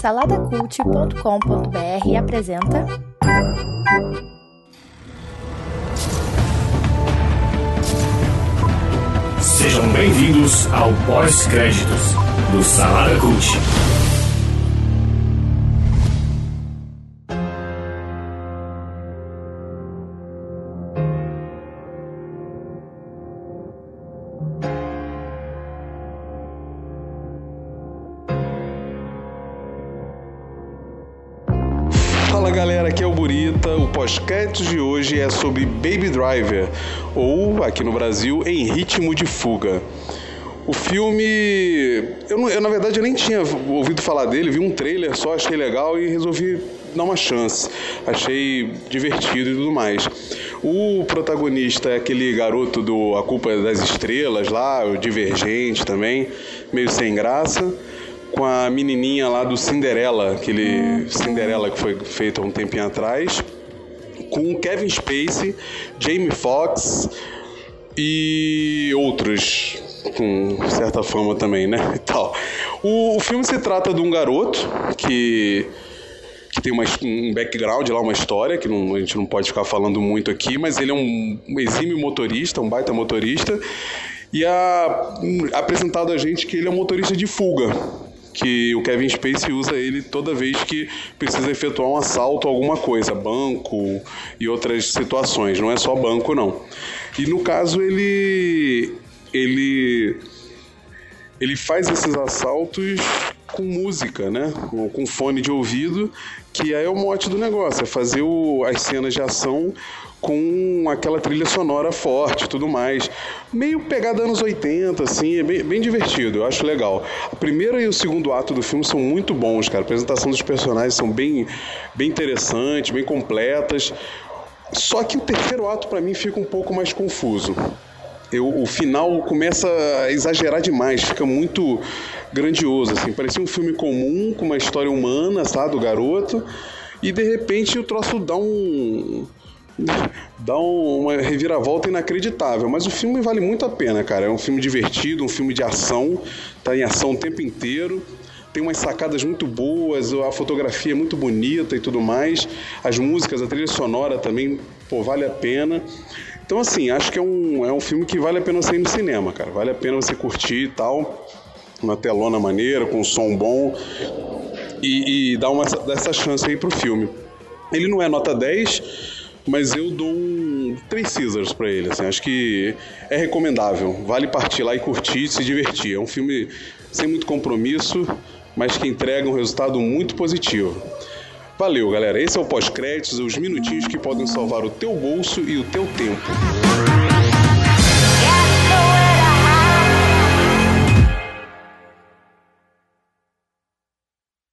Saladacult.com.br apresenta. Sejam bem-vindos ao pós-créditos do Salada Cult. Fala galera, aqui é o Burita. O pós-créditos de hoje é sobre Baby Driver, ou aqui no Brasil, Em Ritmo de Fuga. O filme. Eu, eu, na verdade eu nem tinha ouvido falar dele, vi um trailer só, achei legal e resolvi dar uma chance. Achei divertido e tudo mais. O protagonista é aquele garoto do A Culpa é das Estrelas lá, o Divergente também, meio sem graça com a menininha lá do Cinderela, aquele Cinderela que foi feito há um tempinho atrás, com Kevin Spacey, Jamie Foxx e outros com certa fama também, né? E tal. O, o filme se trata de um garoto que que tem uma, um background lá, uma história, que não- a gente não pode ficar falando muito aqui, mas ele é um, exímio motorista, um baita motorista, e a, apresentado a gente que ele é um motorista de fuga, que o Kevin Spacey usa ele toda vez que precisa efetuar um assalto alguma coisa, banco e outras situações, não é só banco não. E no caso ele ele ele faz esses assaltos com música, né? Com, com fone de ouvido, que aí é o mote do negócio, é fazer o- as cenas de ação com aquela trilha sonora forte tudo mais. Meio pegada anos 80, assim, é bem, bem divertido, eu acho legal. A primeira e o segundo ato do filme são muito bons, cara. A apresentação dos personagens são bem, bem interessantes, bem completas. Só que o terceiro ato, pra mim, fica um pouco mais confuso eu, o final começa a exagerar demais, fica muito grandioso, assim. Parecia um filme comum, com uma história humana, sabe, do garoto, e de repente o troço dá um. dá um- uma reviravolta inacreditável. Mas o filme vale muito a pena, cara. É um filme divertido, um filme de ação, tá em ação o tempo inteiro. Tem umas sacadas muito boas, a fotografia é muito bonita e tudo mais. As músicas, a trilha sonora também, pô, vale a pena. Então, assim, acho que é um, é um filme que vale a pena você ir no cinema, cara. Vale a pena você curtir e tal. Uma telona maneira, com um som bom. E, e dar uma, essa chance aí pro filme. Ele não é nota 10, mas eu dou um 3 scissors pra ele. Assim, acho que é recomendável. Vale partir lá e curtir e se divertir. É um filme sem muito compromisso, mas que entrega um resultado muito positivo. Valeu, galera. Esse é o pós-créditos, os minutinhos que podem salvar o teu bolso e o teu tempo.